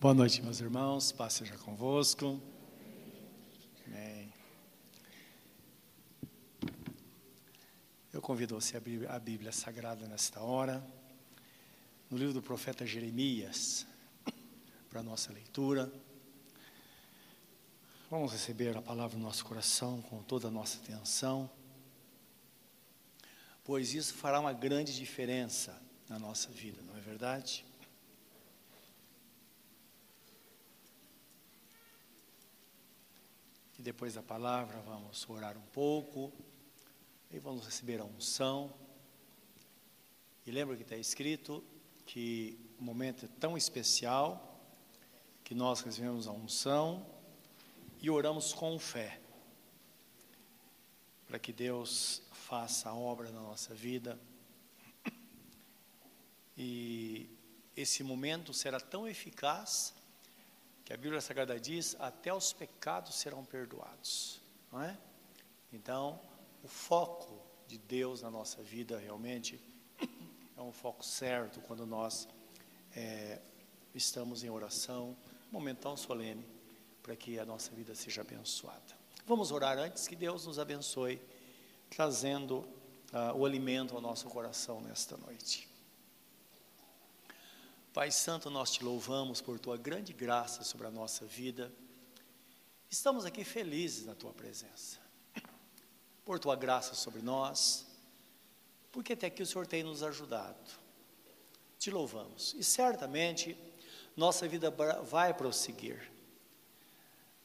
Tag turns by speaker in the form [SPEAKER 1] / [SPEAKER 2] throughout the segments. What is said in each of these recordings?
[SPEAKER 1] Boa noite, meus irmãos. Paz seja convosco. Amém. Eu convido você a abrir a Bíblia Sagrada nesta hora, no livro do profeta Jeremias, para nossa leitura. Vamos receber a palavra no nosso coração com toda a nossa atenção, pois isso fará uma grande diferença na nossa vida, não é verdade? Depois da palavra vamos orar um pouco e vamos receber a unção. E lembra que está escrito que o momento é tão especial que nós recebemos a unção e oramos com fé para que Deus faça a obra na nossa vida. E esse momento será tão eficaz que a Bíblia Sagrada diz: até os pecados serão perdoados, não é? Então, o foco de Deus na nossa vida realmente é um foco certo quando nós é, estamos em oração, um momento tão solene, para que a nossa vida seja abençoada. Vamos orar antes que Deus nos abençoe, trazendo uh, o alimento ao nosso coração nesta noite. Pai Santo, nós te louvamos por tua grande graça sobre a nossa vida. Estamos aqui felizes na tua presença, por tua graça sobre nós, porque até aqui o Senhor tem nos ajudado. Te louvamos e certamente nossa vida vai prosseguir.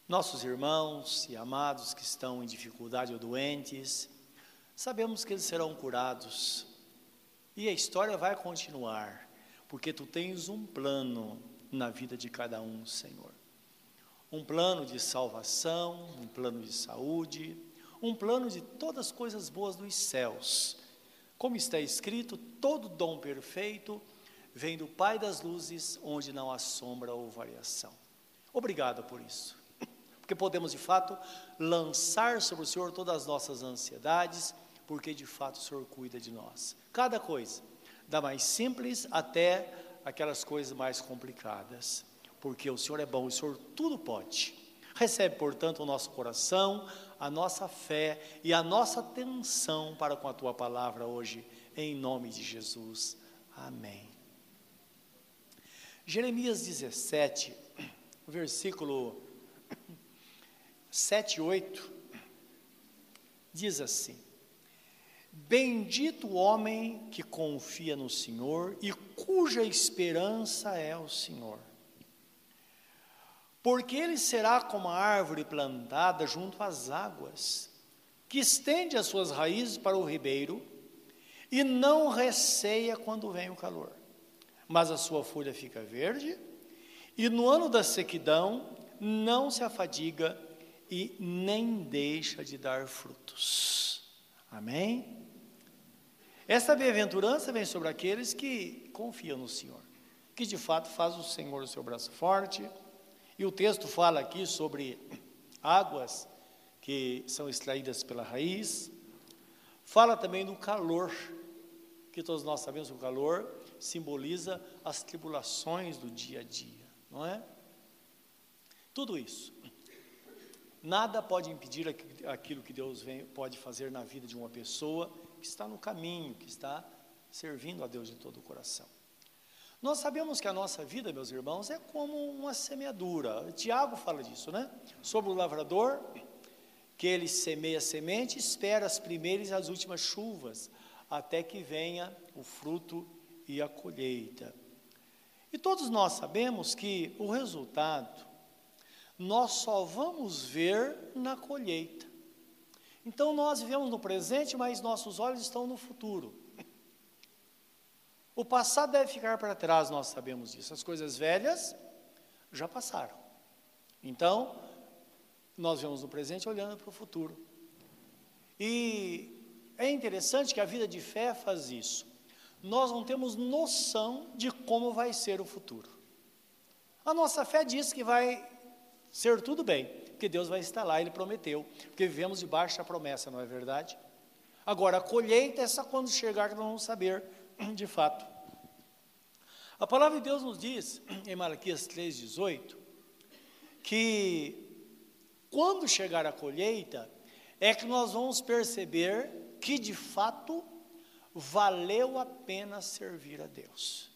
[SPEAKER 1] Nossos irmãos e amados que estão em dificuldade ou doentes, sabemos que eles serão curados e a história vai continuar porque tu tens um plano na vida de cada um, Senhor. Um plano de salvação, um plano de saúde, um plano de todas as coisas boas dos céus. Como está escrito, todo dom perfeito vem do Pai das luzes, onde não há sombra ou variação. Obrigado por isso. Porque podemos de fato lançar sobre o Senhor todas as nossas ansiedades, porque de fato o Senhor cuida de nós. Cada coisa da mais simples até aquelas coisas mais complicadas, porque o Senhor é bom, o Senhor tudo pode. Recebe, portanto, o nosso coração, a nossa fé e a nossa atenção para com a tua palavra hoje, em nome de Jesus. Amém. Jeremias 17, versículo 7 e 8, diz assim: Bendito o homem que confia no Senhor e cuja esperança é o Senhor. Porque ele será como a árvore plantada junto às águas, que estende as suas raízes para o ribeiro e não receia quando vem o calor. Mas a sua folha fica verde, e no ano da sequidão não se afadiga e nem deixa de dar frutos. Amém? Esta bem-aventurança vem sobre aqueles que confiam no Senhor, que de fato faz o Senhor o seu braço forte. E o texto fala aqui sobre águas que são extraídas pela raiz. Fala também do calor, que todos nós sabemos que o calor simboliza as tribulações do dia a dia, não é? Tudo isso. Nada pode impedir aquilo que Deus vem, pode fazer na vida de uma pessoa que está no caminho, que está servindo a Deus de todo o coração. Nós sabemos que a nossa vida, meus irmãos, é como uma semeadura. Tiago fala disso, né? Sobre o lavrador, que ele semeia a semente, espera as primeiras e as últimas chuvas, até que venha o fruto e a colheita. E todos nós sabemos que o resultado nós só vamos ver na colheita. Então nós vivemos no presente, mas nossos olhos estão no futuro. O passado deve ficar para trás, nós sabemos disso. As coisas velhas já passaram. Então, nós vemos no presente olhando para o futuro. E é interessante que a vida de fé faz isso. Nós não temos noção de como vai ser o futuro. A nossa fé diz que vai ser tudo bem porque Deus vai lá, Ele prometeu, porque vivemos debaixo da promessa, não é verdade? Agora, a colheita é só quando chegar que nós vamos saber de fato. A palavra de Deus nos diz, em Malaquias 3,18, que quando chegar a colheita, é que nós vamos perceber que de fato valeu a pena servir a Deus.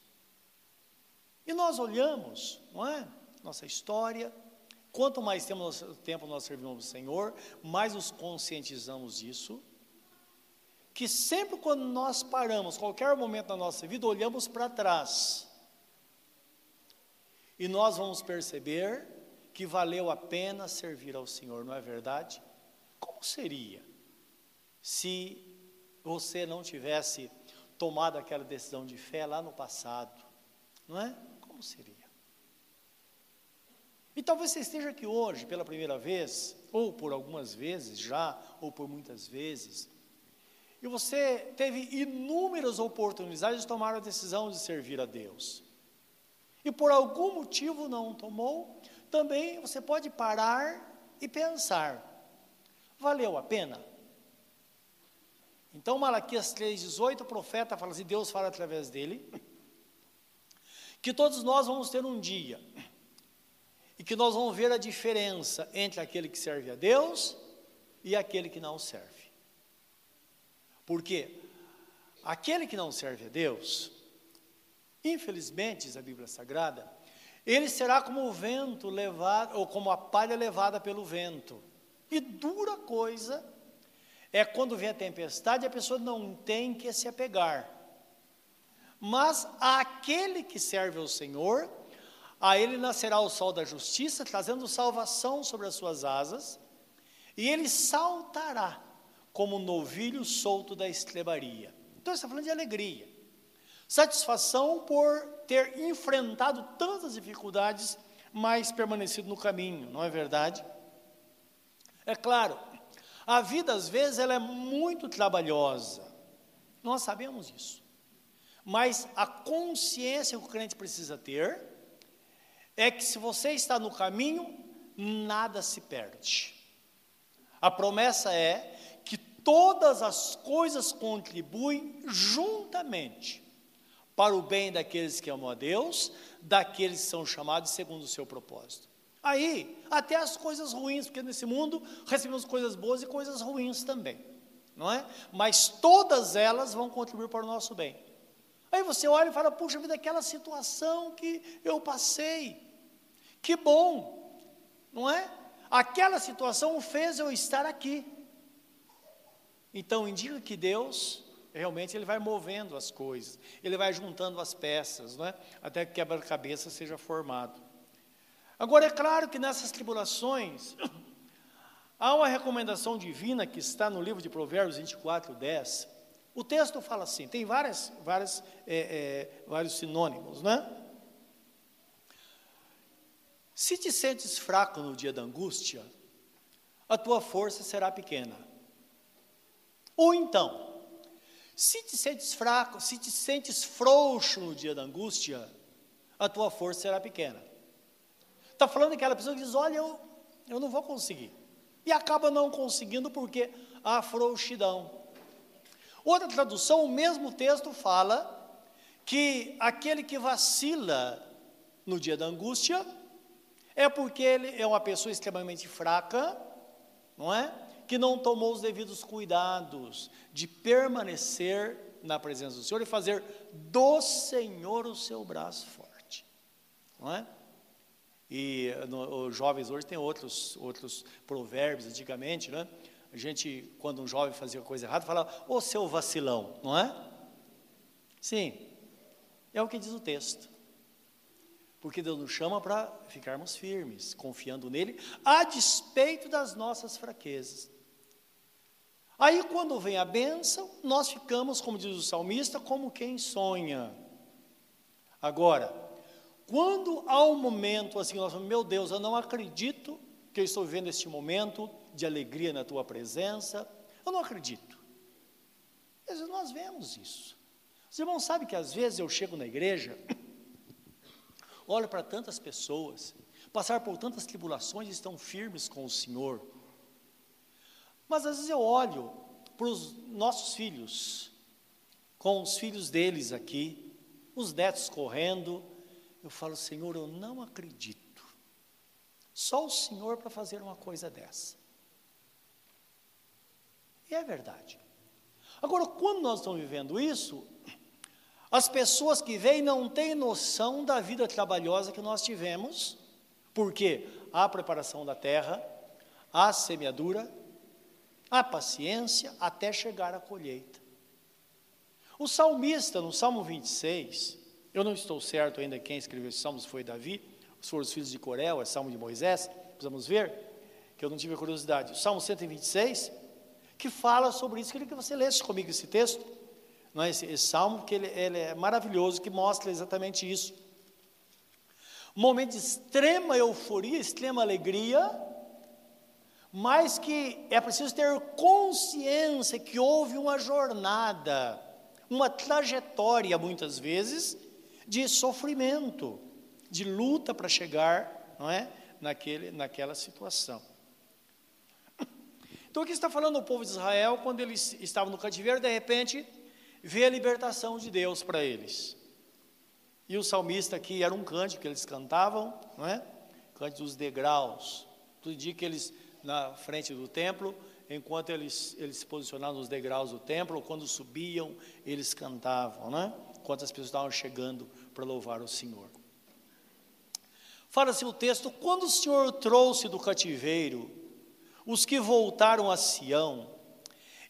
[SPEAKER 1] E nós olhamos, não é? Nossa história, quanto mais tempo nós servimos o Senhor, mais nos conscientizamos disso. Que sempre quando nós paramos, qualquer momento da nossa vida, olhamos para trás. E nós vamos perceber que valeu a pena servir ao Senhor, não é verdade? Como seria se você não tivesse tomado aquela decisão de fé lá no passado? Não é? Como seria? E talvez você esteja aqui hoje pela primeira vez, ou por algumas vezes já, ou por muitas vezes, e você teve inúmeras oportunidades de tomar a decisão de servir a Deus. E por algum motivo não tomou, também você pode parar e pensar: valeu a pena? Então, Malaquias 3,18, o profeta fala assim: Deus fala através dele, que todos nós vamos ter um dia, que nós vamos ver a diferença entre aquele que serve a Deus e aquele que não serve. Porque aquele que não serve a Deus, infelizmente, diz a Bíblia Sagrada, ele será como o vento levado, ou como a palha levada pelo vento. E dura coisa é quando vem a tempestade, a pessoa não tem que se apegar. Mas aquele que serve ao Senhor, a ele nascerá o sol da justiça, trazendo salvação sobre as suas asas, e ele saltará como um novilho solto da estrebaria. Então, está falando de alegria. Satisfação por ter enfrentado tantas dificuldades, mas permanecido no caminho, não é verdade? É claro, a vida às vezes ela é muito trabalhosa. Nós sabemos isso. Mas a consciência que o crente precisa ter é que se você está no caminho, nada se perde. A promessa é que todas as coisas contribuem juntamente para o bem daqueles que amam a Deus, daqueles que são chamados segundo o seu propósito. Aí, até as coisas ruins, porque nesse mundo recebemos coisas boas e coisas ruins também, não é? Mas todas elas vão contribuir para o nosso bem. Aí você olha e fala: puxa vida, aquela situação que eu passei, que bom, não é? Aquela situação fez eu estar aqui. Então indica que Deus realmente ele vai movendo as coisas, ele vai juntando as peças, não é? Até que quebra-cabeça seja formado. Agora, é claro que nessas tribulações, há uma recomendação divina que está no livro de Provérbios 24, 10. O texto fala assim, tem várias, várias, é, é, vários sinônimos, né? Se te sentes fraco no dia da angústia, a tua força será pequena. Ou então, se te sentes fraco, se te sentes frouxo no dia da angústia, a tua força será pequena. Está falando daquela pessoa que diz: Olha, eu, eu não vou conseguir. E acaba não conseguindo porque há frouxidão. Outra tradução, o mesmo texto fala que aquele que vacila no dia da angústia é porque ele é uma pessoa extremamente fraca, não é? Que não tomou os devidos cuidados de permanecer na presença do Senhor e fazer do Senhor o seu braço forte, não é? E no, os jovens hoje têm outros, outros provérbios, antigamente, né? A gente, quando um jovem fazia coisa errada, falava, ô seu vacilão, não é? Sim, é o que diz o texto. Porque Deus nos chama para ficarmos firmes, confiando nele, a despeito das nossas fraquezas. Aí, quando vem a bênção, nós ficamos, como diz o salmista, como quem sonha. Agora, quando há um momento assim, nós falamos, meu Deus, eu não acredito que eu estou vivendo este momento de alegria na tua presença, eu não acredito. Vezes nós vemos isso. Os irmãos sabem que às vezes eu chego na igreja, olho para tantas pessoas, passar por tantas tribulações e estão firmes com o Senhor. Mas às vezes eu olho para os nossos filhos, com os filhos deles aqui, os netos correndo. Eu falo, Senhor, eu não acredito. Só o Senhor para fazer uma coisa dessa. E é verdade. Agora, quando nós estamos vivendo isso, as pessoas que vêm não têm noção da vida trabalhosa que nós tivemos, porque há preparação da terra, há semeadura, há paciência até chegar à colheita. O salmista, no Salmo 26, eu não estou certo ainda quem escreveu esse salmo, se foi Davi, se foram os filhos de Corel, é Salmo de Moisés, precisamos ver, que eu não tive curiosidade. O Salmo 126, que fala sobre isso, queria que você lesse comigo esse texto, não é? esse, esse salmo, que ele, ele é maravilhoso, que mostra exatamente isso. Um momento de extrema euforia, extrema alegria, mas que é preciso ter consciência que houve uma jornada, uma trajetória, muitas vezes, de sofrimento, de luta para chegar não é, naquele, naquela situação. Então, aqui está falando o povo de Israel, quando eles estavam no cativeiro, de repente, vê a libertação de Deus para eles. E o salmista aqui era um cântico que eles cantavam, não é? Cântico dos degraus. Todo dia que eles, na frente do templo, enquanto eles, eles se posicionavam nos degraus do templo, quando subiam, eles cantavam, né? Enquanto as pessoas estavam chegando para louvar o Senhor. Fala-se o texto: quando o Senhor trouxe do cativeiro os que voltaram a Sião,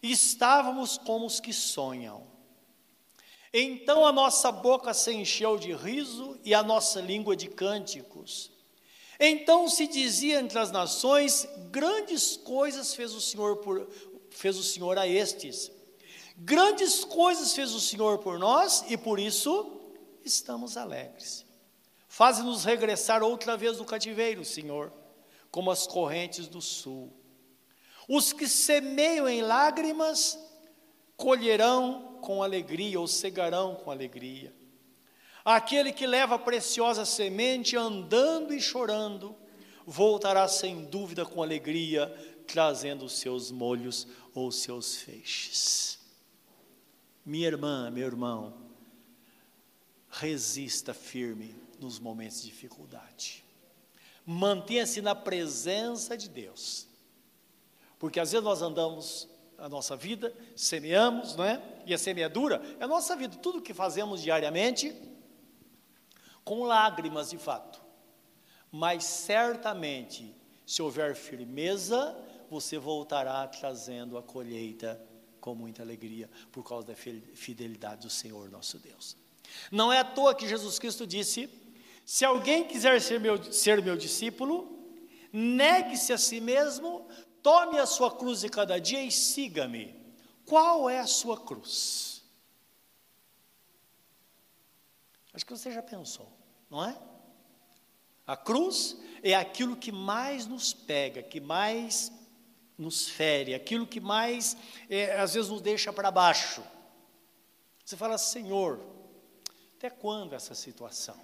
[SPEAKER 1] estávamos como os que sonham. Então a nossa boca se encheu de riso e a nossa língua de cânticos. Então se dizia entre as nações: grandes coisas fez o Senhor por fez o Senhor a estes. Grandes coisas fez o Senhor por nós e por isso estamos alegres. Faze-nos regressar outra vez do cativeiro, Senhor, como as correntes do sul. Os que semeiam em lágrimas colherão com alegria ou cegarão com alegria. Aquele que leva a preciosa semente andando e chorando, voltará sem dúvida com alegria, trazendo os seus molhos ou seus feixes. Minha irmã, meu irmão, resista firme nos momentos de dificuldade. Mantenha-se na presença de Deus. Porque às vezes nós andamos a nossa vida, semeamos, não é? E a semeadura é a nossa vida, tudo que fazemos diariamente com lágrimas de fato. Mas certamente, se houver firmeza, você voltará trazendo a colheita com muita alegria, por causa da fidelidade do Senhor nosso Deus. Não é à toa que Jesus Cristo disse: se alguém quiser ser meu, ser meu discípulo, negue-se a si mesmo, tome a sua cruz de cada dia e siga-me. Qual é a sua cruz? Acho que você já pensou não é? A cruz é aquilo que mais nos pega, que mais nos fere, aquilo que mais, é, às vezes, nos deixa para baixo. Você fala, Senhor, até quando essa situação?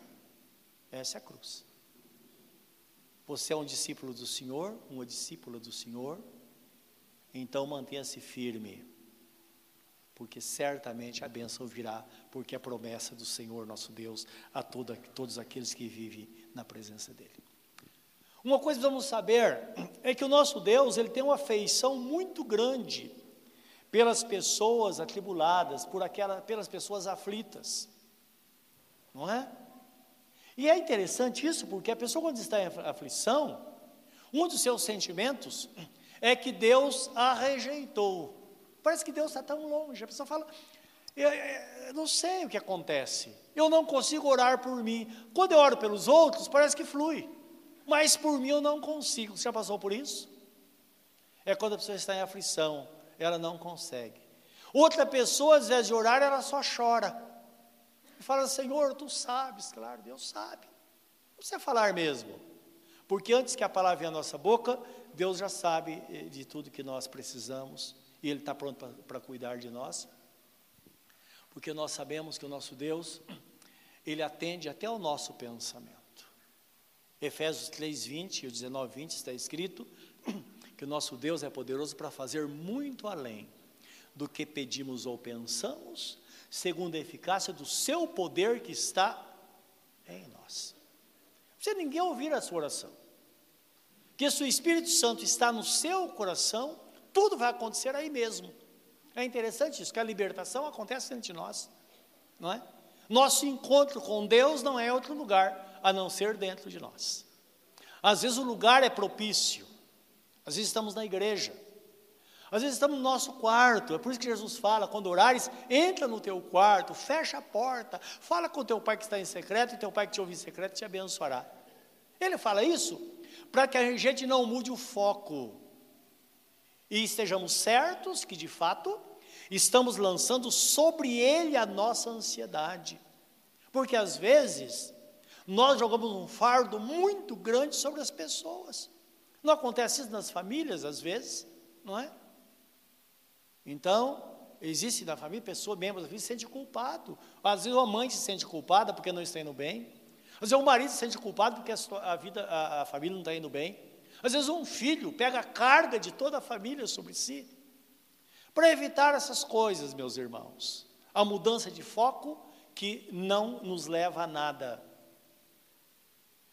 [SPEAKER 1] Essa é a cruz. Você é um discípulo do Senhor, uma discípula do Senhor, então mantenha-se firme porque certamente a bênção virá, porque é promessa do Senhor nosso Deus a toda, todos aqueles que vivem na presença dEle. Uma coisa que vamos saber é que o nosso Deus ele tem uma afeição muito grande pelas pessoas atribuladas, por aquela, pelas pessoas aflitas, não é? E é interessante isso, porque a pessoa quando está em aflição, um dos seus sentimentos é que Deus a rejeitou. Parece que Deus está tão longe. A pessoa fala, eu, eu, não sei o que acontece. Eu não consigo orar por mim. Quando eu oro pelos outros, parece que flui. Mas por mim eu não consigo. Você já passou por isso? É quando a pessoa está em aflição, ela não consegue. Outra pessoa, às vezes de orar, ela só chora. Fala, Senhor, tu sabes, claro, Deus sabe. Não precisa falar mesmo. Porque antes que a palavra venha à nossa boca, Deus já sabe eh, de tudo que nós precisamos e Ele está pronto para cuidar de nós, porque nós sabemos que o nosso Deus, Ele atende até o nosso pensamento. Efésios 3, 20 e 19, 20 está escrito que o nosso Deus é poderoso para fazer muito além do que pedimos ou pensamos, segundo a eficácia do seu poder que está em nós. Não ninguém ouvir a sua oração. Que se o Espírito Santo está no seu coração, tudo vai acontecer aí mesmo. É interessante isso, que a libertação acontece entre nós, não é? Nosso encontro com Deus não é outro lugar a não ser dentro de nós. Às vezes o lugar é propício, às vezes estamos na igreja, às vezes estamos no nosso quarto, é por isso que Jesus fala: quando orares, entra no teu quarto, fecha a porta, fala com teu pai que está em secreto, e teu pai que te ouve em secreto te abençoará. Ele fala isso para que a gente não mude o foco e estejamos certos que de fato estamos lançando sobre ele a nossa ansiedade. Porque às vezes nós jogamos um fardo muito grande sobre as pessoas. Não acontece isso nas famílias, às vezes, não é? Então, existe na família pessoa, membros da família, se sente culpado. Às vezes a mãe se sente culpada porque não está indo bem. Às vezes o marido se sente culpado porque a, vida, a, a família não está indo bem. Às vezes um filho pega a carga de toda a família sobre si. Para evitar essas coisas, meus irmãos, a mudança de foco que não nos leva a nada.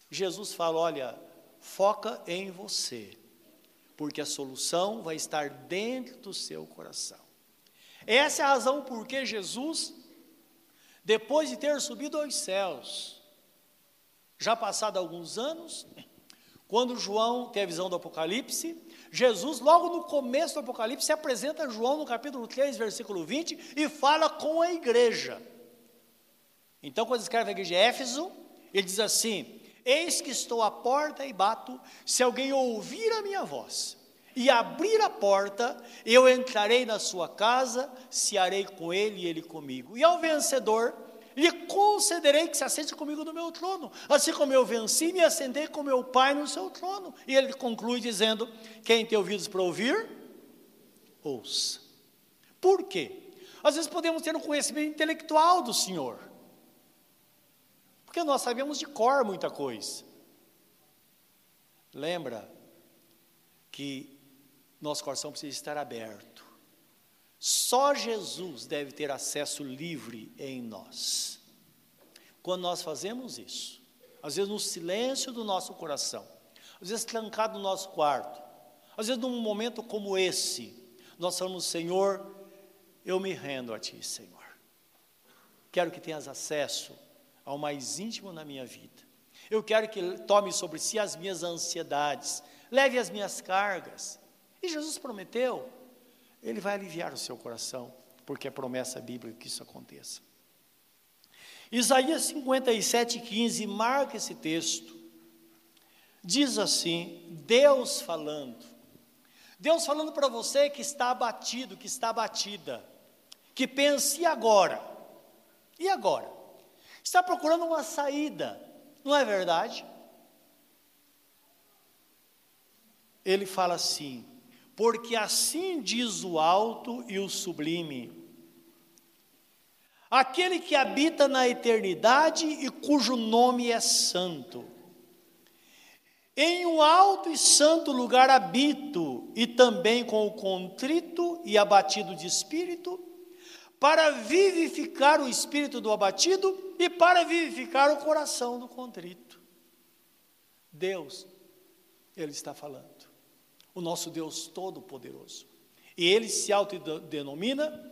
[SPEAKER 1] Jesus fala: olha, foca em você porque a solução vai estar dentro do seu coração. Essa é a razão por que Jesus, depois de ter subido aos céus, já passado alguns anos, quando João tem a visão do Apocalipse, Jesus, logo no começo do Apocalipse, se apresenta a João no capítulo 3, versículo 20, e fala com a igreja. Então, quando escreve a igreja de Éfeso, ele diz assim: Eis que estou à porta e bato, se alguém ouvir a minha voz e abrir a porta, eu entrarei na sua casa, cearei com ele e ele comigo. E ao vencedor, lhe concederei que se assente comigo no meu trono, assim como eu venci me assentei com meu Pai no seu trono. E ele conclui dizendo: Quem tem ouvidos para ouvir, ouça. Por quê? Às vezes podemos ter um conhecimento intelectual do Senhor, porque nós sabemos de cor muita coisa. Lembra que nosso coração precisa estar aberto. Só Jesus deve ter acesso livre em nós. Quando nós fazemos isso, às vezes no silêncio do nosso coração, às vezes trancado no nosso quarto, às vezes num momento como esse, nós falamos, Senhor, eu me rendo a Ti, Senhor. Quero que tenhas acesso ao mais íntimo na minha vida. Eu quero que Ele tome sobre si as minhas ansiedades, leve as minhas cargas. E Jesus prometeu, Ele vai aliviar o seu coração, porque é promessa bíblica que isso aconteça. Isaías 57, 15 marca esse texto. Diz assim: Deus falando. Deus falando para você que está abatido, que está abatida, que pense, e agora? E agora? Está procurando uma saída, não é verdade? Ele fala assim: porque assim diz o alto e o sublime, aquele que habita na eternidade e cujo nome é santo. Em um alto e santo lugar habito, e também com o contrito e abatido de espírito, para vivificar o espírito do abatido e para vivificar o coração do contrito. Deus, Ele está falando, o nosso Deus Todo-Poderoso. E Ele se autodenomina,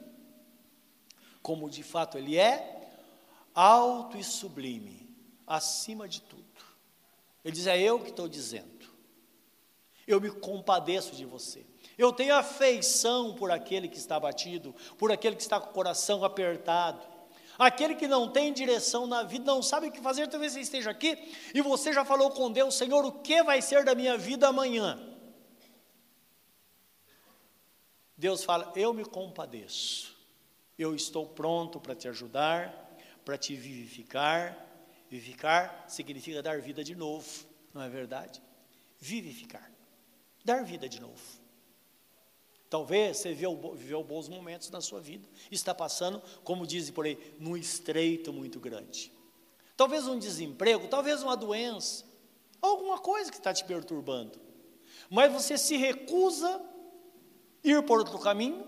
[SPEAKER 1] como de fato Ele é, alto e sublime, acima de tudo. Ele diz: É eu que estou dizendo, eu me compadeço de você. Eu tenho afeição por aquele que está abatido, por aquele que está com o coração apertado. Aquele que não tem direção na vida, não sabe o que fazer, talvez você esteja aqui e você já falou com Deus, Senhor, o que vai ser da minha vida amanhã? Deus fala: Eu me compadeço, eu estou pronto para te ajudar, para te vivificar. Vivificar significa dar vida de novo, não é verdade? Vivificar, dar vida de novo. Talvez você viveu, viveu bons momentos na sua vida, está passando, como dizem por aí, num estreito muito grande. Talvez um desemprego, talvez uma doença, alguma coisa que está te perturbando. Mas você se recusa ir por outro caminho,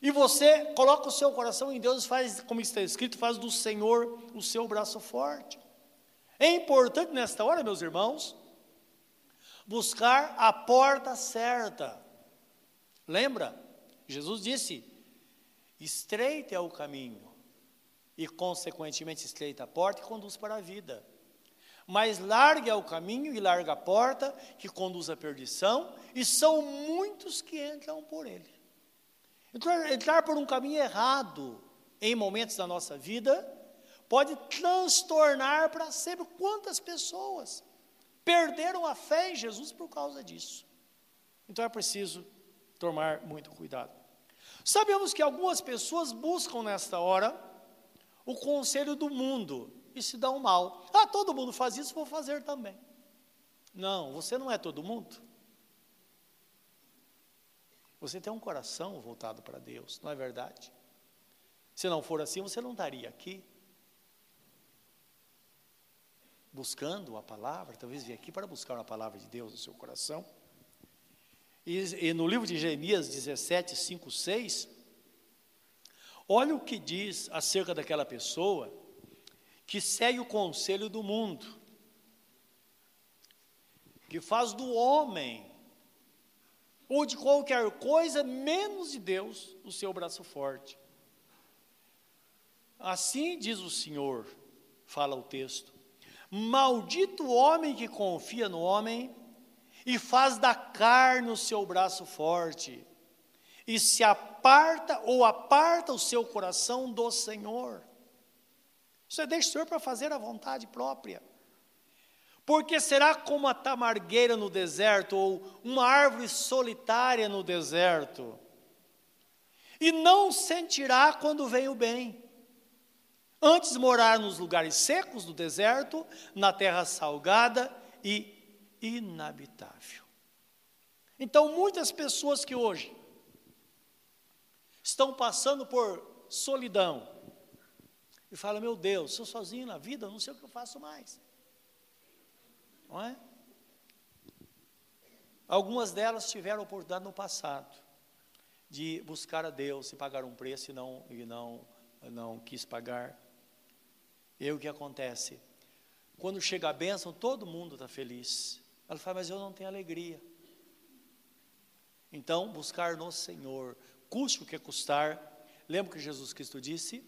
[SPEAKER 1] E você coloca o seu coração em Deus e faz, como está escrito, faz do Senhor o seu braço forte. É importante nesta hora, meus irmãos, buscar a porta certa. Lembra? Jesus disse: estreito é o caminho, e consequentemente estreita a porta que conduz para a vida. Mas larga é o caminho e larga a porta que conduz à perdição, e são muitos que entram por ele. Entrar, entrar por um caminho errado em momentos da nossa vida pode transtornar para sempre quantas pessoas perderam a fé em Jesus por causa disso. Então é preciso tomar muito cuidado. Sabemos que algumas pessoas buscam nesta hora o conselho do mundo e se dão mal. Ah, todo mundo faz isso, vou fazer também. Não, você não é todo mundo. Você tem um coração voltado para Deus, não é verdade? Se não for assim, você não estaria aqui buscando a palavra, talvez vir aqui para buscar a palavra de Deus no seu coração. E, e no livro de Jeremias 17, 5, 6, olha o que diz acerca daquela pessoa que segue o conselho do mundo, que faz do homem, ou de qualquer coisa, menos de Deus, o seu braço forte. Assim diz o Senhor, fala o texto: Maldito o homem que confia no homem e faz da carne o seu braço forte, e se aparta ou aparta o seu coração do Senhor. Isso é deixar o Senhor para fazer a vontade própria. Porque será como a tamargueira no deserto, ou uma árvore solitária no deserto, e não sentirá quando vem o bem Antes morar nos lugares secos do deserto, na terra salgada e inabitável. Então, muitas pessoas que hoje estão passando por solidão e falam: Meu Deus, sou sozinho na vida, não sei o que eu faço mais. Não é? Algumas delas tiveram oportunidade no passado de buscar a Deus e pagar um preço e não, e não, não quis pagar. E o que acontece? Quando chega a bênção, todo mundo está feliz. Ela fala, mas eu não tenho alegria. Então, buscar no Senhor, custe o que custar. Lembra que Jesus Cristo disse?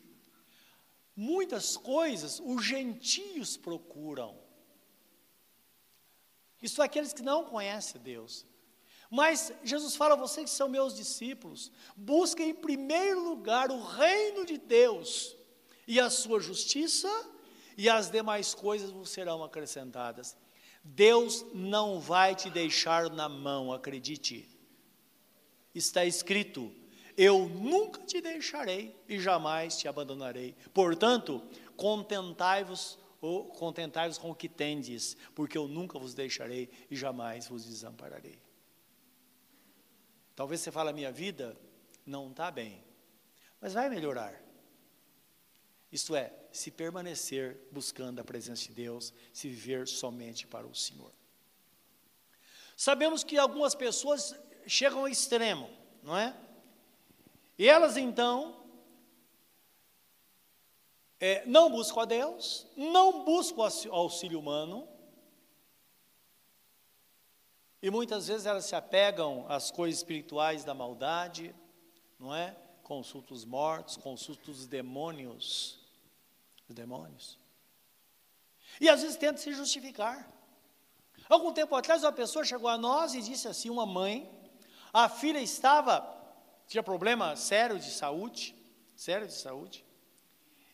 [SPEAKER 1] Muitas coisas os gentios procuram. Isso é aqueles que não conhecem Deus. Mas Jesus fala a vocês que são meus discípulos, busquem em primeiro lugar o reino de Deus e a sua justiça, e as demais coisas vos serão acrescentadas. Deus não vai te deixar na mão, acredite. Está escrito: Eu nunca te deixarei e jamais te abandonarei. Portanto, contentai-vos ou contentai-vos com o que tendes, porque eu nunca vos deixarei e jamais vos desampararei. Talvez você fale, minha vida não está bem, mas vai melhorar. Isto é, se permanecer buscando a presença de Deus, se viver somente para o Senhor. Sabemos que algumas pessoas chegam ao extremo, não é? E elas então é, não buscam a Deus, não buscam auxílio humano, e muitas vezes elas se apegam às coisas espirituais da maldade, não é? Consulta os mortos, consulta os demônios, os demônios. E às vezes tenta se justificar. Algum tempo atrás, uma pessoa chegou a nós e disse assim: uma mãe, a filha estava, tinha problema sério de saúde, sério de saúde,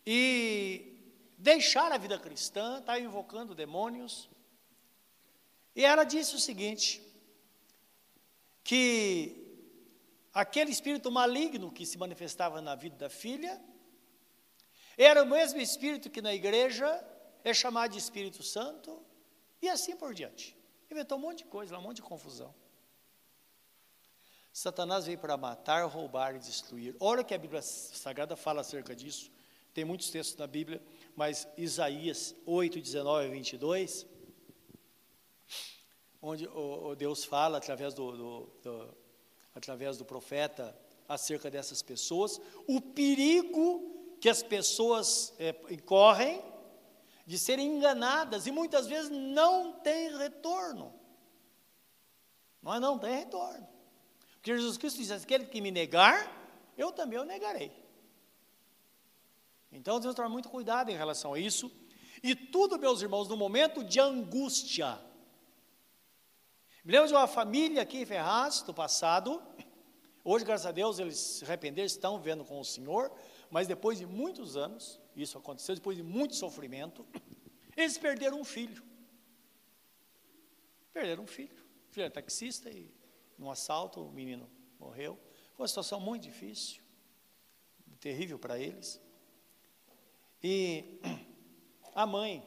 [SPEAKER 1] e deixar a vida cristã, estava invocando demônios. E ela disse o seguinte: que aquele espírito maligno que se manifestava na vida da filha era o mesmo Espírito que na igreja é chamado de Espírito Santo, e assim por diante. Inventou um monte de coisa, um monte de confusão. Satanás veio para matar, roubar e destruir. Olha que a Bíblia Sagrada fala acerca disso. Tem muitos textos na Bíblia, mas Isaías 8, 19 e 22, onde o, o Deus fala através do, do, do, através do profeta acerca dessas pessoas, o perigo que as pessoas é, correm de serem enganadas e muitas vezes não tem retorno. Mas não tem retorno. Porque Jesus Cristo diz: aquele que me negar, eu também o negarei. Então que tomar muito cuidado em relação a isso. E tudo, meus irmãos, no momento de angústia. Me lembro de uma família aqui em Ferraz, do passado. Hoje, graças a Deus, eles se arrependeram, estão vendo com o Senhor. Mas depois de muitos anos, isso aconteceu, depois de muito sofrimento, eles perderam um filho. Perderam um filho. O filho era taxista e num assalto o menino morreu. Foi uma situação muito difícil, terrível para eles. E a mãe,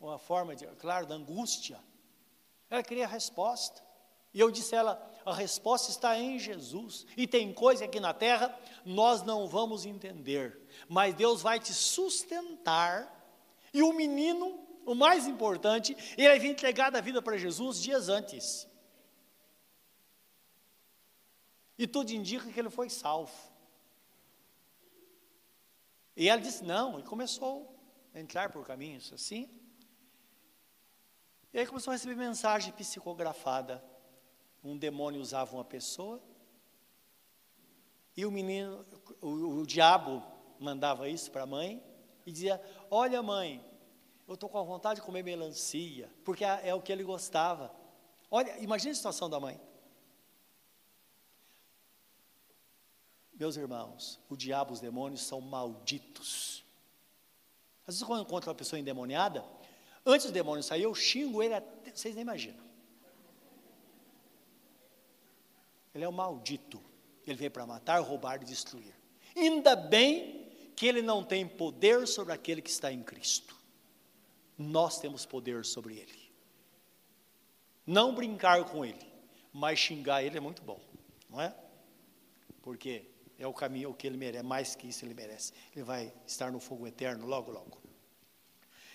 [SPEAKER 1] uma forma de, claro, da angústia, ela queria a resposta. E eu disse a ela: a resposta está em Jesus. E tem coisa aqui na terra nós não vamos entender, mas Deus vai te sustentar. E o menino, o mais importante, ele havia entregado a vida para Jesus dias antes. E tudo indica que ele foi salvo. E ela disse: não, e começou a entrar por caminhos assim. E aí começou a receber mensagem psicografada. Um demônio usava uma pessoa, e o menino, o, o diabo mandava isso para a mãe, e dizia: Olha, mãe, eu estou com a vontade de comer melancia, porque é, é o que ele gostava. Olha, imagine a situação da mãe. Meus irmãos, o diabo, os demônios são malditos. Às vezes, quando eu encontro uma pessoa endemoniada, antes do demônio sair, eu xingo ele, até, vocês nem imaginam. Ele é um maldito. Ele veio para matar, roubar e destruir. Ainda bem que ele não tem poder sobre aquele que está em Cristo. Nós temos poder sobre ele. Não brincar com ele, mas xingar ele é muito bom, não é? Porque é o caminho, que ele merece, mais que isso ele merece. Ele vai estar no fogo eterno logo, logo.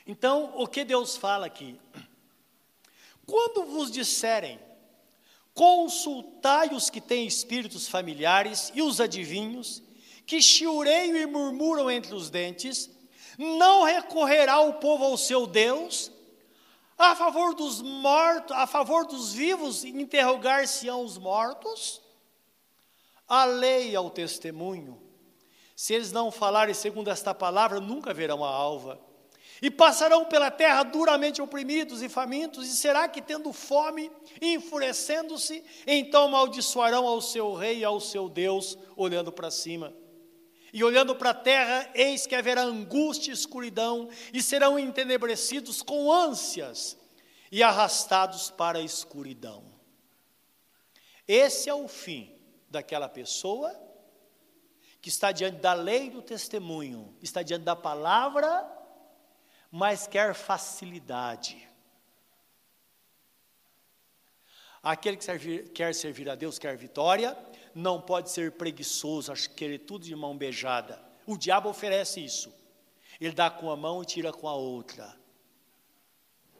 [SPEAKER 1] Então, o que Deus fala aqui? Quando vos disserem, consultai os que têm espíritos familiares e os adivinhos, que chiureiam e murmuram entre os dentes, não recorrerá o povo ao seu Deus, a favor dos mortos, a favor dos vivos, interrogar-se-ão os mortos? a lei ao testemunho. Se eles não falarem segundo esta palavra, nunca verão a alva. E passarão pela terra duramente oprimidos e famintos, e será que, tendo fome, enfurecendo-se, então amaldiçoarão ao seu rei e ao seu Deus, olhando para cima. E olhando para a terra, eis que haverá angústia e escuridão, e serão entenebrecidos com ânsias e arrastados para a escuridão. Esse é o fim daquela pessoa que está diante da lei do testemunho, está diante da palavra, mas quer facilidade. Aquele que servir, quer servir a Deus, quer vitória, não pode ser preguiçoso, acho que querer tudo de mão beijada. O diabo oferece isso. Ele dá com a mão e tira com a outra.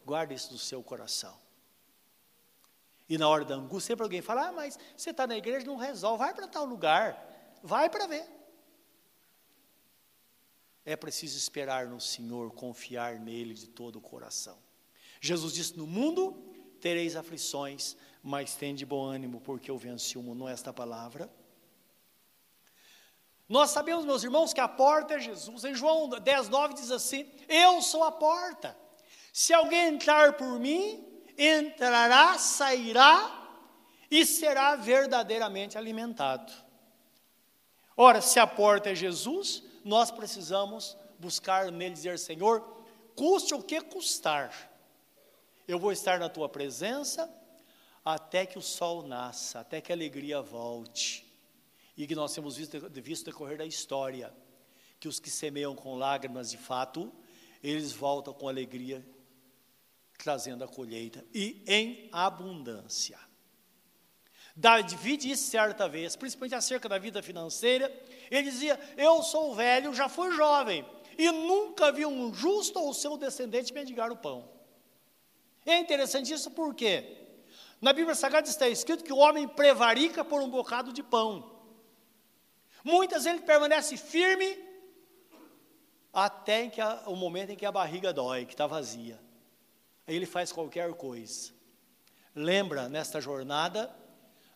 [SPEAKER 1] Guarde isso no seu coração. E na hora da angústia, sempre alguém fala: Ah, mas você está na igreja, não resolve, vai para tal lugar, vai para ver. É preciso esperar no Senhor, confiar nele de todo o coração. Jesus disse: No mundo tereis aflições, mas tende bom ânimo, porque eu venci o mundo. Não é esta palavra? Nós sabemos, meus irmãos, que a porta é Jesus. Em João 10, 9 diz assim: Eu sou a porta. Se alguém entrar por mim, entrará, sairá e será verdadeiramente alimentado. Ora, se a porta é Jesus, nós precisamos buscar nele dizer: Senhor, custe o que custar, eu vou estar na tua presença até que o sol nasça, até que a alegria volte. E que nós temos visto, visto decorrer da história, que os que semeiam com lágrimas de fato, eles voltam com alegria trazendo a colheita e em abundância. Davi disse certa vez, principalmente acerca da vida financeira, ele dizia: Eu sou velho, já fui jovem, e nunca vi um justo ou seu descendente mendigar o pão. É interessante isso porque na Bíblia Sagrada está escrito que o homem prevarica por um bocado de pão. Muitas vezes ele permanece firme até a, o momento em que a barriga dói, que está vazia. Aí ele faz qualquer coisa. Lembra, nesta jornada,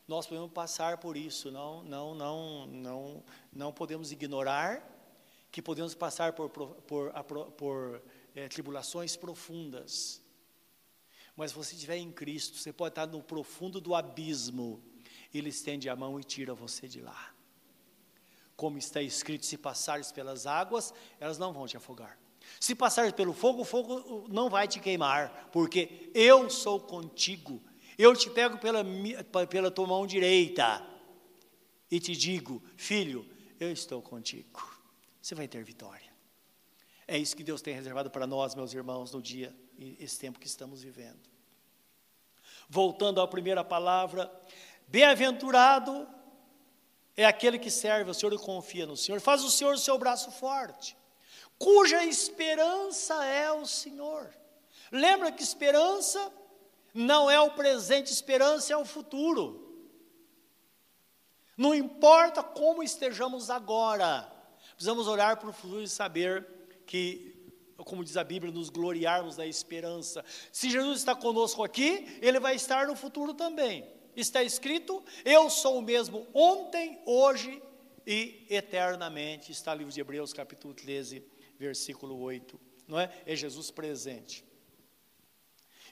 [SPEAKER 1] nós podemos passar por isso, não, não, não, não, não podemos ignorar que podemos passar por, por, por, é, tribulações profundas. Mas se você estiver em Cristo, você pode estar no profundo do abismo, Ele estende a mão e tira você de lá. Como está escrito: se passares pelas águas, elas não vão te afogar. Se passares pelo fogo, o fogo não vai te queimar, porque eu sou contigo. Eu te pego pela, pela tua mão direita e te digo, filho, eu estou contigo. Você vai ter vitória. É isso que Deus tem reservado para nós, meus irmãos, no dia, esse tempo que estamos vivendo. Voltando à primeira palavra, bem-aventurado é aquele que serve ao Senhor e confia no Senhor, faz o Senhor o seu braço forte, cuja esperança é o Senhor. Lembra que esperança não é o presente, esperança é o futuro. Não importa como estejamos agora, precisamos olhar para o futuro e saber que, como diz a Bíblia, nos gloriarmos da esperança. Se Jesus está conosco aqui, ele vai estar no futuro também está escrito: Eu sou o mesmo ontem, hoje e eternamente. Está no livro de Hebreus, capítulo 13, versículo 8. Não é? É Jesus presente.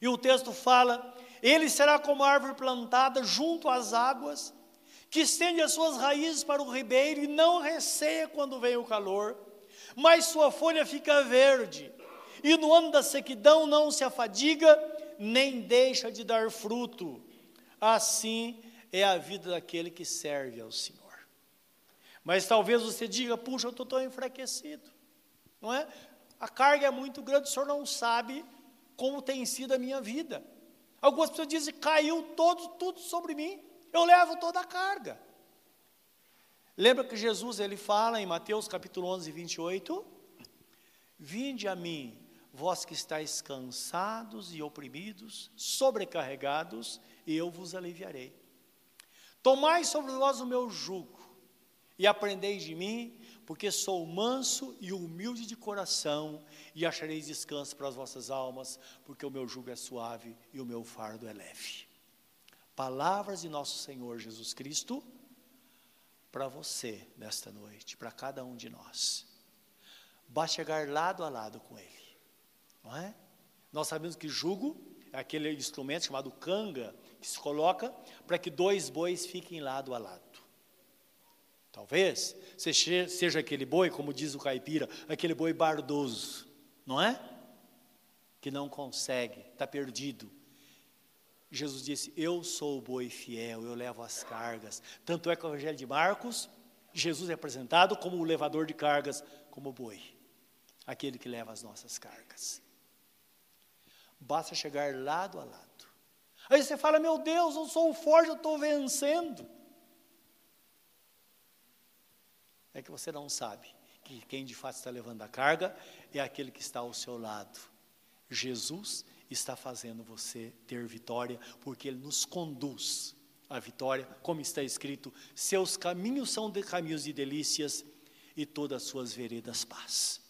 [SPEAKER 1] E o texto fala: Ele será como árvore plantada junto às águas, que estende as suas raízes para o ribeiro e não receia quando vem o calor, mas sua folha fica verde, e no ano da sequidão não se afadiga, nem deixa de dar fruto assim é a vida daquele que serve ao Senhor. Mas talvez você diga, puxa, eu estou tão enfraquecido, não é? A carga é muito grande, o senhor não sabe como tem sido a minha vida. Algumas pessoas dizem, caiu todo, tudo sobre mim, eu levo toda a carga. Lembra que Jesus ele fala em Mateus capítulo 11, 28? Vinde a mim, vós que estáis cansados e oprimidos, sobrecarregados, e eu vos aliviarei. Tomai sobre vós o meu jugo e aprendei de mim, porque sou manso e humilde de coração, e achareis descanso para as vossas almas, porque o meu jugo é suave e o meu fardo é leve. Palavras de nosso Senhor Jesus Cristo para você nesta noite, para cada um de nós. Basta chegar lado a lado com Ele, não é? Nós sabemos que jugo é aquele instrumento chamado canga, que se coloca para que dois bois fiquem lado a lado. Talvez seja aquele boi, como diz o caipira, aquele boi bardoso, não é? Que não consegue, está perdido. Jesus disse: Eu sou o boi fiel, eu levo as cargas. Tanto é que o Evangelho de Marcos, Jesus é apresentado como o levador de cargas, como boi, aquele que leva as nossas cargas. Basta chegar lado a lado. Aí você fala: Meu Deus, eu sou forte, eu estou vencendo. É que você não sabe que quem de fato está levando a carga é aquele que está ao seu lado. Jesus está fazendo você ter vitória, porque Ele nos conduz à vitória, como está escrito: Seus caminhos são de caminhos de delícias e todas as suas veredas paz.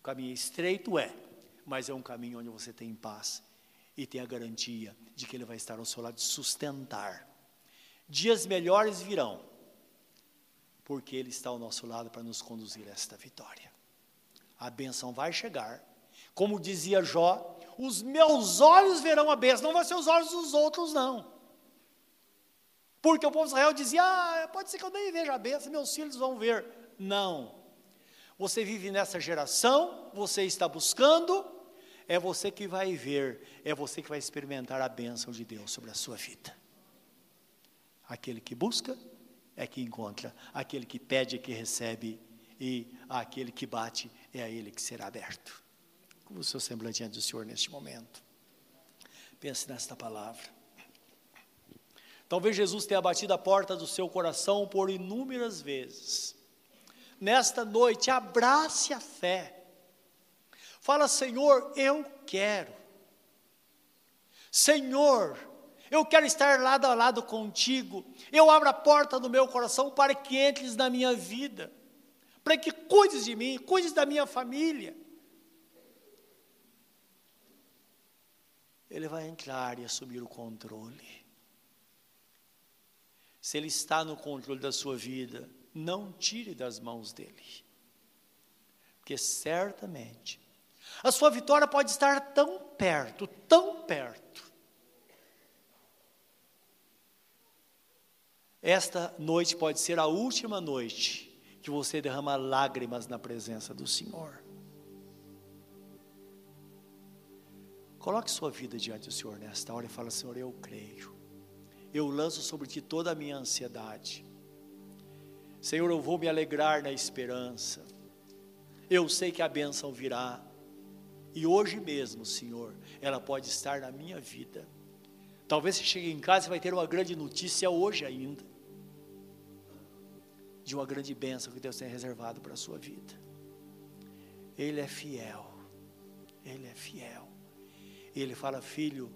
[SPEAKER 1] O caminho estreito é, mas é um caminho onde você tem paz e tem a garantia de que Ele vai estar ao seu lado, sustentar. Dias melhores virão, porque Ele está ao nosso lado para nos conduzir a esta vitória. A bênção vai chegar, como dizia Jó, os meus olhos verão a bênção, não vai ser os olhos dos outros, não. Porque o povo de Israel dizia: ah, pode ser que eu nem veja a bênção, meus filhos vão ver. Não. Você vive nessa geração, você está buscando, é você que vai ver, é você que vai experimentar a bênção de Deus sobre a sua vida. Aquele que busca é que encontra, aquele que pede é que recebe, e aquele que bate é a ele que será aberto. Como o seu semblante diante do Senhor neste momento. Pense nesta palavra. Talvez Jesus tenha batido a porta do seu coração por inúmeras vezes. Nesta noite, abrace a fé Fala, Senhor, eu quero. Senhor, Eu quero estar lado a lado contigo. Eu abro a porta do meu coração para que entres na minha vida, para que cuides de mim, cuides da minha família. Ele vai entrar e assumir o controle. Se ele está no controle da sua vida, não tire das mãos dele. Porque certamente a sua vitória pode estar tão perto, tão perto. Esta noite pode ser a última noite que você derrama lágrimas na presença do Senhor. Coloque sua vida diante do Senhor nesta hora e fala: Senhor, eu creio. Eu lanço sobre ti toda a minha ansiedade. Senhor, eu vou me alegrar na esperança. Eu sei que a bênção virá. E hoje mesmo, Senhor, ela pode estar na minha vida. Talvez você chegue em casa e vai ter uma grande notícia hoje ainda. De uma grande bênção que Deus tem reservado para a sua vida. Ele é fiel. Ele é fiel. E ele fala, filho,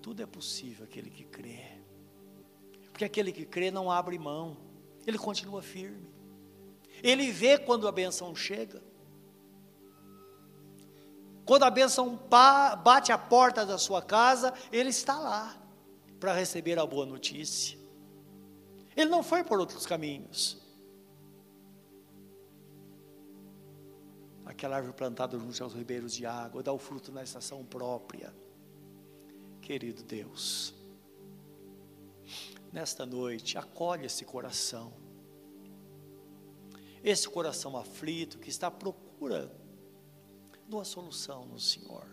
[SPEAKER 1] tudo é possível aquele que crê. Porque aquele que crê não abre mão. Ele continua firme. Ele vê quando a benção chega. Quando a bênção bate a porta da sua casa, ele está lá para receber a boa notícia. Ele não foi por outros caminhos. Aquela árvore plantada junto aos ribeiros de água, dá o fruto na estação própria. Querido Deus, nesta noite, acolhe esse coração, esse coração aflito que está à procura de solução no Senhor.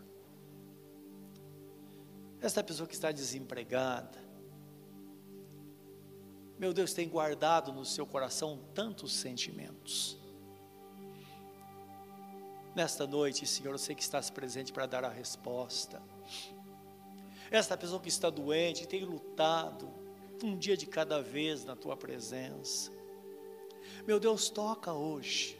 [SPEAKER 1] Esta pessoa que está desempregada, meu Deus, tem guardado no seu coração tantos sentimentos. Nesta noite, Senhor, eu sei que estás presente para dar a resposta. Esta pessoa que está doente, tem lutado, um dia de cada vez na tua presença. Meu Deus, toca hoje.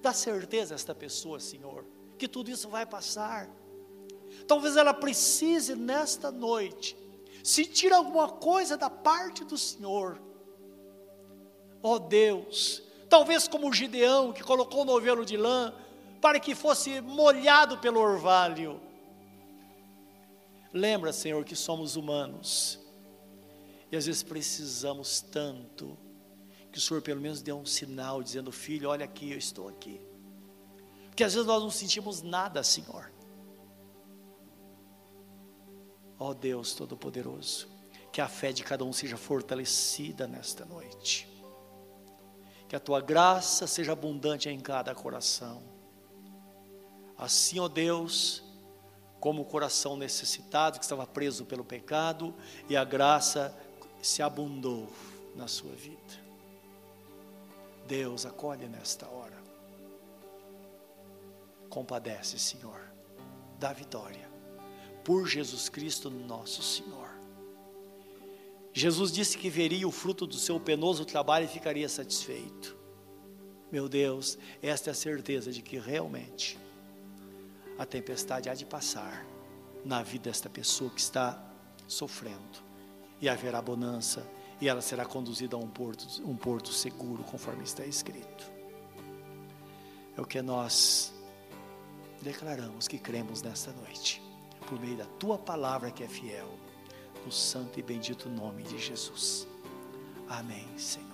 [SPEAKER 1] Dá certeza a esta pessoa, Senhor, que tudo isso vai passar. Talvez ela precise nesta noite sentir alguma coisa da parte do Senhor. Ó oh Deus, talvez como Gideão que colocou o novelo de lã para que fosse molhado pelo orvalho. Lembra, Senhor, que somos humanos e às vezes precisamos tanto que o Senhor pelo menos dê um sinal dizendo: Filho, olha aqui, eu estou aqui. Porque às vezes nós não sentimos nada, Senhor. Ó oh Deus Todo-Poderoso, que a fé de cada um seja fortalecida nesta noite. Que a tua graça seja abundante em cada coração. Assim, ó oh Deus, como o coração necessitado que estava preso pelo pecado e a graça se abundou na sua vida. Deus acolhe nesta hora. Compadece, Senhor, da vitória, por Jesus Cristo nosso Senhor. Jesus disse que veria o fruto do seu penoso trabalho e ficaria satisfeito. Meu Deus, esta é a certeza de que realmente a tempestade há de passar na vida desta pessoa que está sofrendo e haverá bonança, e ela será conduzida a um porto, um porto seguro, conforme está escrito. É o que nós declaramos que cremos nesta noite, por meio da tua palavra que é fiel, no santo e bendito nome de Jesus. Amém, Senhor.